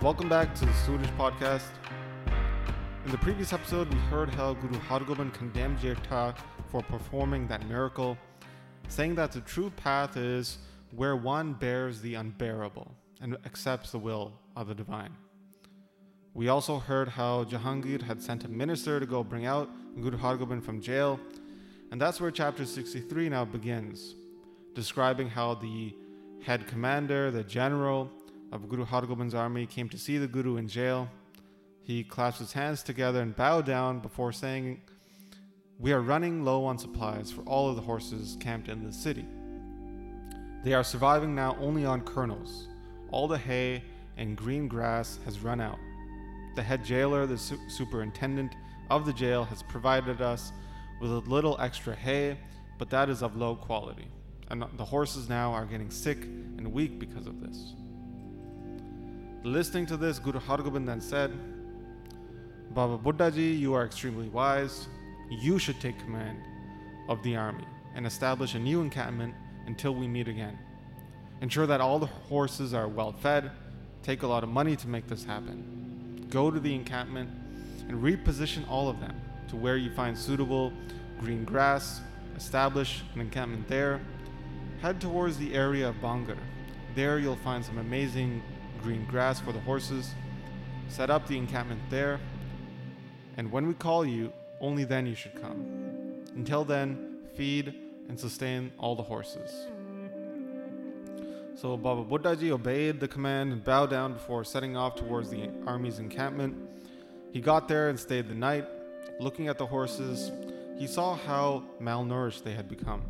Welcome back to the Suraj podcast. In the previous episode, we heard how Guru Hargobind condemned Jirta for performing that miracle, saying that the true path is where one bears the unbearable and accepts the will of the divine. We also heard how Jahangir had sent a minister to go bring out Guru Hargobind from jail, and that's where chapter 63 now begins, describing how the head commander, the general of Guru Hargobind's army, came to see the Guru in jail. He clasped his hands together and bowed down before saying, We are running low on supplies for all of the horses camped in the city. They are surviving now only on kernels. All the hay and green grass has run out. The head jailer, the su- superintendent of the jail, has provided us with a little extra hay, but that is of low quality. And the horses now are getting sick and weak because of this. Listening to this, Guru Hargobind then said, Baba Buddhaji, you are extremely wise. You should take command of the army and establish a new encampment until we meet again. Ensure that all the horses are well fed. Take a lot of money to make this happen. Go to the encampment and reposition all of them to where you find suitable green grass. Establish an encampment there. Head towards the area of Bangar. There you'll find some amazing green grass for the horses. Set up the encampment there. And when we call you, only then you should come. Until then, feed and sustain all the horses. So Baba Buddhaji obeyed the command and bowed down before setting off towards the army's encampment. He got there and stayed the night. Looking at the horses, he saw how malnourished they had become.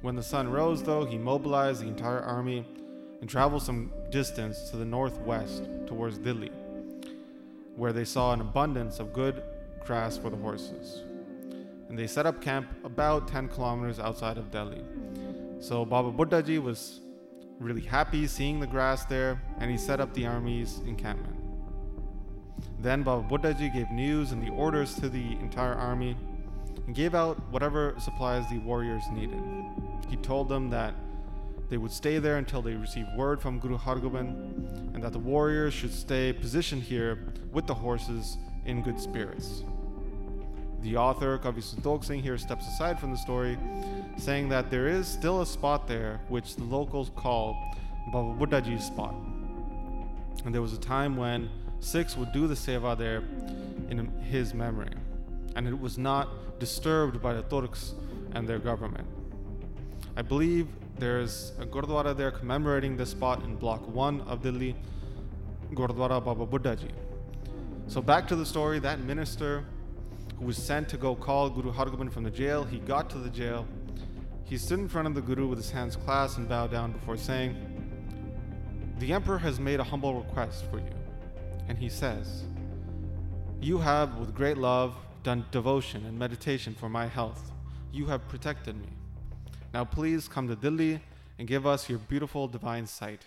When the sun rose, though, he mobilized the entire army and traveled some distance to the northwest towards Delhi, where they saw an abundance of good grass for the horses. And they set up camp about 10 kilometers outside of Delhi. So Baba Buddhaji was really happy seeing the grass there, and he set up the army's encampment. Then Baba Buddhaji gave news and the orders to the entire army and gave out whatever supplies the warriors needed. He told them that they would stay there until they received word from Guru Hargobind and that the warriors should stay positioned here with the horses in good spirits. The author, Kavi Santokh Singh, here steps aside from the story, saying that there is still a spot there which the locals call Baba Buddhaji's spot. And there was a time when Sikhs would do the seva there in his memory, and it was not disturbed by the Turks and their government. I believe there's a Gurdwara there commemorating this spot in Block 1 of Delhi, Gurdwara Baba Buddhaji. So back to the story, that minister was sent to go call Guru Hargobind from the jail, he got to the jail. He stood in front of the Guru with his hands clasped and bowed down before saying, The Emperor has made a humble request for you. And he says, You have, with great love, done devotion and meditation for my health. You have protected me. Now please come to Delhi and give us your beautiful divine sight.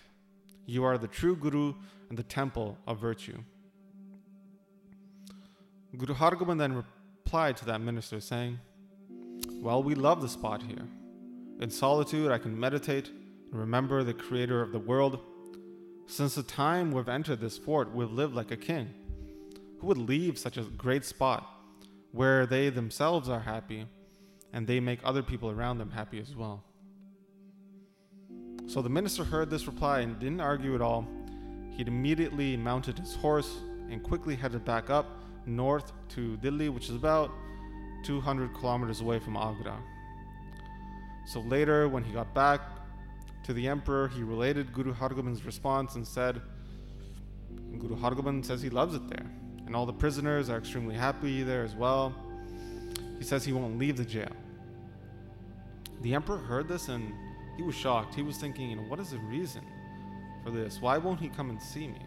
You are the true Guru and the temple of virtue. Guru Hargobind then replied to that minister, saying, Well, we love the spot here. In solitude, I can meditate and remember the creator of the world. Since the time we've entered this fort, we've lived like a king. Who would leave such a great spot where they themselves are happy and they make other people around them happy as well? So the minister heard this reply and didn't argue at all. He'd immediately mounted his horse and quickly headed back up north to Delhi, which is about 200 kilometers away from Agra. So later, when he got back to the emperor, he related Guru Hargobind's response and said, Guru Hargobind says he loves it there, and all the prisoners are extremely happy there as well. He says he won't leave the jail. The emperor heard this and he was shocked. He was thinking, you know, what is the reason for this? Why won't he come and see me?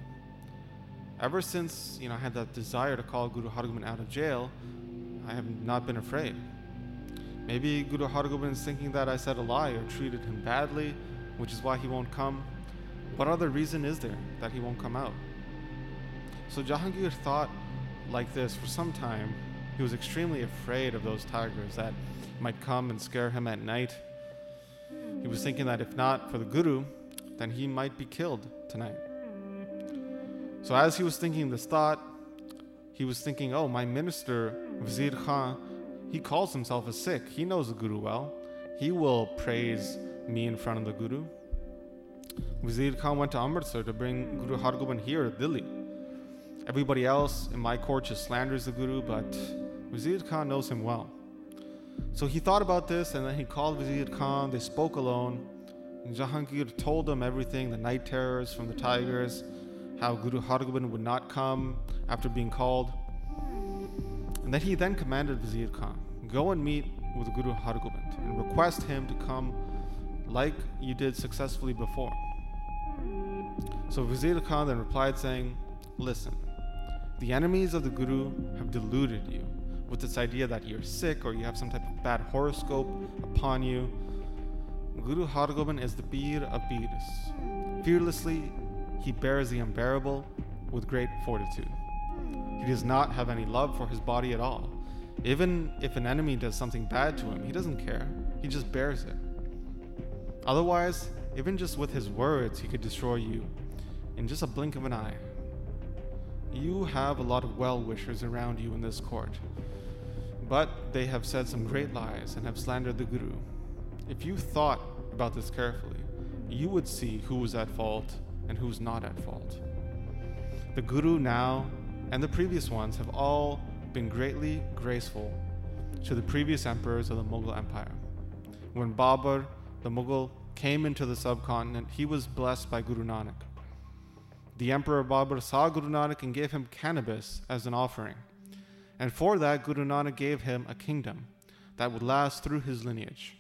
Ever since, you know, I had that desire to call Guru Hargobind out of jail, I have not been afraid. Maybe Guru Hargobind is thinking that I said a lie or treated him badly, which is why he won't come. What other reason is there that he won't come out? So Jahangir thought like this for some time. He was extremely afraid of those tigers that might come and scare him at night. He was thinking that if not for the Guru, then he might be killed tonight. So as he was thinking this thought, he was thinking, oh, my minister, Vizier Khan, he calls himself a Sikh. He knows the Guru well. He will praise me in front of the Guru. Vizier Khan went to Amritsar to bring Guru Hargobind here at Delhi. Everybody else in my court just slanders the Guru, but Vizier Khan knows him well. So he thought about this and then he called Vizier Khan. They spoke alone. And Jahangir told him everything the night terrors from the tigers, how Guru Hargobind would not come after being called. And that he then commanded Vizier Khan, go and meet with Guru Hargobind and request him to come like you did successfully before. So Vizier Khan then replied saying, Listen, the enemies of the Guru have deluded you with this idea that you're sick or you have some type of bad horoscope upon you. Guru Hargobind is the Peer of Peers. Fearlessly, he bears the unbearable with great fortitude. He does not have any love for his body at all. Even if an enemy does something bad to him, he doesn't care. He just bears it. Otherwise, even just with his words, he could destroy you in just a blink of an eye. You have a lot of well wishers around you in this court, but they have said some great lies and have slandered the Guru. If you thought about this carefully, you would see who was at fault and who's not at fault. The Guru now and the previous ones have all been greatly graceful to the previous emperors of the Mughal Empire. When Babur, the Mughal, came into the subcontinent, he was blessed by Guru Nanak. The Emperor Babur saw Guru Nanak and gave him cannabis as an offering. And for that, Guru Nanak gave him a kingdom that would last through his lineage.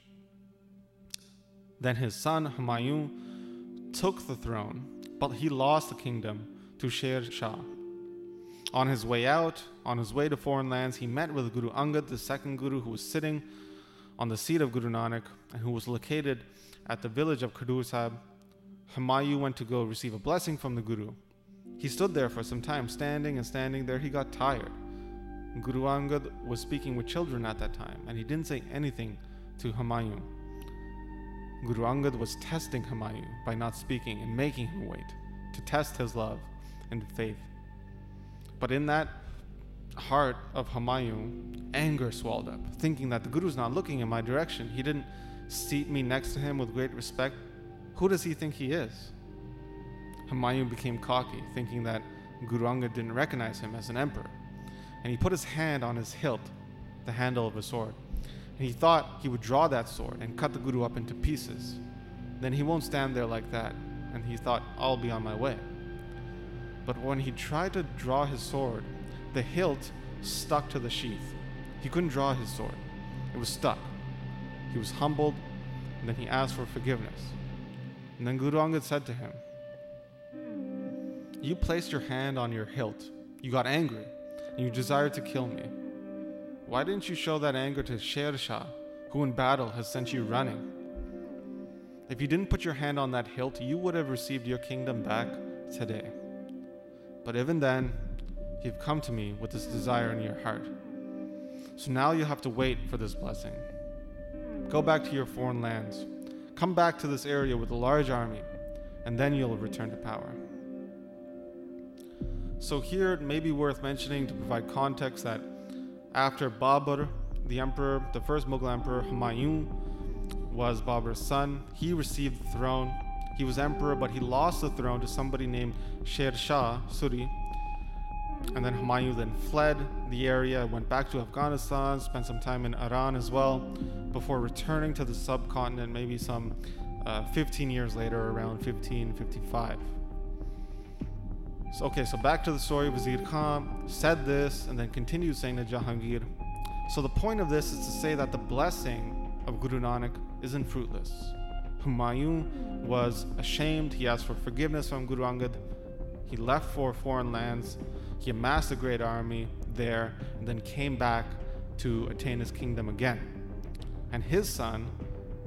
Then his son Humayun took the throne, but he lost the kingdom to Sher Shah. On his way out, on his way to foreign lands, he met with Guru Angad, the second Guru, who was sitting on the seat of Guru Nanak and who was located at the village of Khadur Sahib. Humayun went to go receive a blessing from the Guru. He stood there for some time, standing and standing there. He got tired. Guru Angad was speaking with children at that time, and he didn't say anything to Humayun. Guru Angad was testing Humayun by not speaking and making him wait to test his love and faith. But in that heart of Humayun, anger swelled up, thinking that the Guru's not looking in my direction. He didn't seat me next to him with great respect. Who does he think he is? Humayun became cocky, thinking that Guru Angad didn't recognize him as an emperor. And he put his hand on his hilt, the handle of a sword. And he thought he would draw that sword and cut the Guru up into pieces. Then he won't stand there like that. And he thought, I'll be on my way. But when he tried to draw his sword, the hilt stuck to the sheath. He couldn't draw his sword, it was stuck. He was humbled, and then he asked for forgiveness. And then Guru Angad said to him, You placed your hand on your hilt. You got angry, and you desired to kill me. Why didn't you show that anger to Sher Shah, who in battle has sent you running? If you didn't put your hand on that hilt, you would have received your kingdom back today. But even then, you've come to me with this desire in your heart. So now you have to wait for this blessing. Go back to your foreign lands. Come back to this area with a large army, and then you'll return to power. So, here it may be worth mentioning to provide context that after Babur, the emperor, the first Mughal emperor, Humayun, was Babur's son, he received the throne. He was emperor, but he lost the throne to somebody named Sher Shah Suri. And then Humayun then fled the area, went back to Afghanistan, spent some time in Iran as well, before returning to the subcontinent maybe some uh, 15 years later, around 1555. So, okay, so back to the story. Vizier Khan said this and then continued saying to Jahangir. So, the point of this is to say that the blessing of Guru Nanak isn't fruitless. Humayun was ashamed. He asked for forgiveness from Guru Angad. He left for foreign lands. He amassed a great army there and then came back to attain his kingdom again. And his son,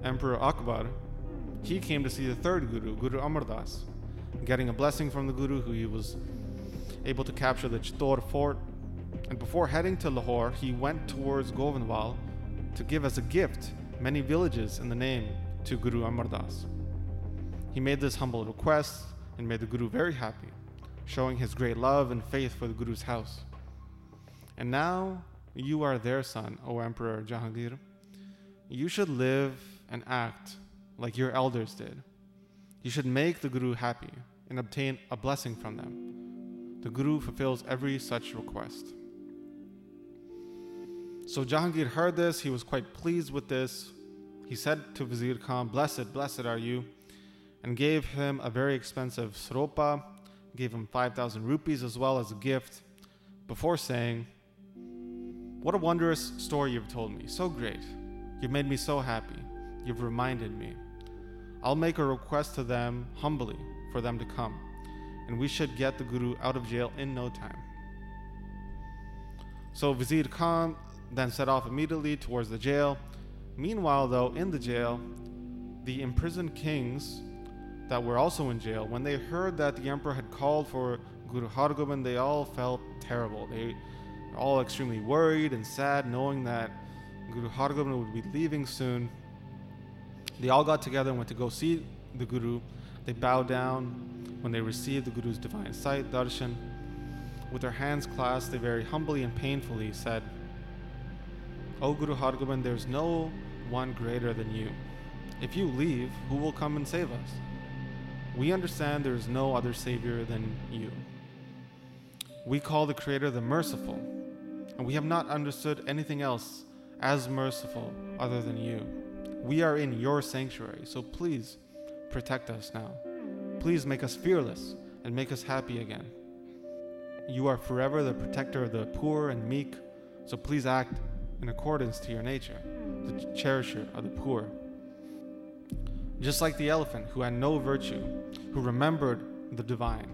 Emperor Akbar, he came to see the third Guru, Guru Amar Das, getting a blessing from the Guru who he was able to capture the Chittor fort. And before heading to Lahore, he went towards Govindwal to give as a gift many villages in the name to Guru Amar Das. He made this humble request and made the Guru very happy, showing his great love and faith for the Guru's house. And now you are their son, O Emperor Jahangir. You should live and act like your elders did. You should make the Guru happy and obtain a blessing from them. The Guru fulfills every such request. So Jahangir heard this, he was quite pleased with this. He said to Vizier Khan, Blessed, blessed are you, and gave him a very expensive sropa, gave him 5,000 rupees as well as a gift, before saying, What a wondrous story you've told me, so great. You've made me so happy. You've reminded me. I'll make a request to them humbly for them to come, and we should get the Guru out of jail in no time. So Vizier Khan then set off immediately towards the jail. Meanwhile, though, in the jail, the imprisoned kings that were also in jail, when they heard that the emperor had called for Guru Hargobind, they all felt terrible. They were all extremely worried and sad, knowing that Guru Hargobind would be leaving soon. They all got together and went to go see the Guru. They bowed down when they received the Guru's divine sight, darshan. With their hands clasped, they very humbly and painfully said, O Guru Hargobind, there's no one greater than you. If you leave, who will come and save us? We understand there is no other Savior than you. We call the Creator the merciful, and we have not understood anything else as merciful other than you. We are in your sanctuary, so please protect us now. Please make us fearless and make us happy again. You are forever the protector of the poor and meek, so please act in accordance to your nature, the cherisher of the poor. Just like the elephant who had no virtue, who remembered the divine,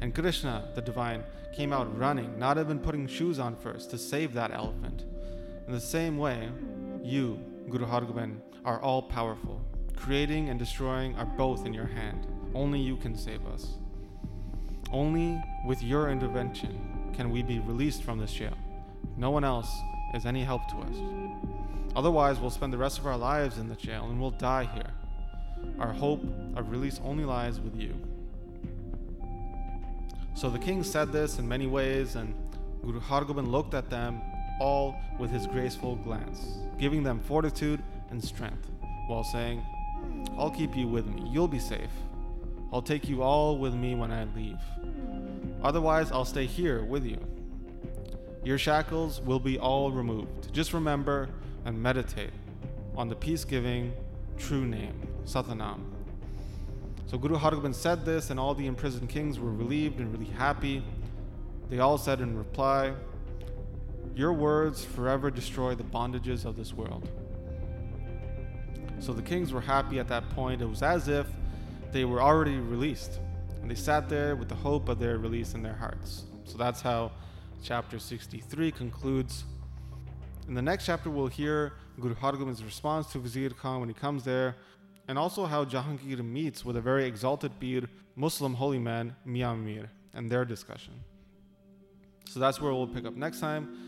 and Krishna, the divine, came out running, not even putting shoes on first, to save that elephant. In the same way, you, Guru Hargobind, are all powerful. Creating and destroying are both in your hand. Only you can save us. Only with your intervention can we be released from this jail. No one else is any help to us. Otherwise, we'll spend the rest of our lives in the jail and we'll die here. Our hope of release only lies with you. So the king said this in many ways, and Guru Hargobind looked at them all with his graceful glance, giving them fortitude and strength, while saying, I'll keep you with me. You'll be safe. I'll take you all with me when I leave. Otherwise, I'll stay here with you. Your shackles will be all removed. Just remember and meditate on the peace giving true name, Satnam. So Guru Hargobind said this, and all the imprisoned kings were relieved and really happy. They all said in reply, Your words forever destroy the bondages of this world. So the kings were happy at that point. It was as if they were already released. And they sat there with the hope of their release in their hearts. So that's how chapter 63 concludes. In the next chapter, we'll hear Guru Hargobind's response to Vizier Khan when he comes there, and also how Jahangir meets with a very exalted Pir, Muslim holy man, Mian Mir, and their discussion. So that's where we'll pick up next time.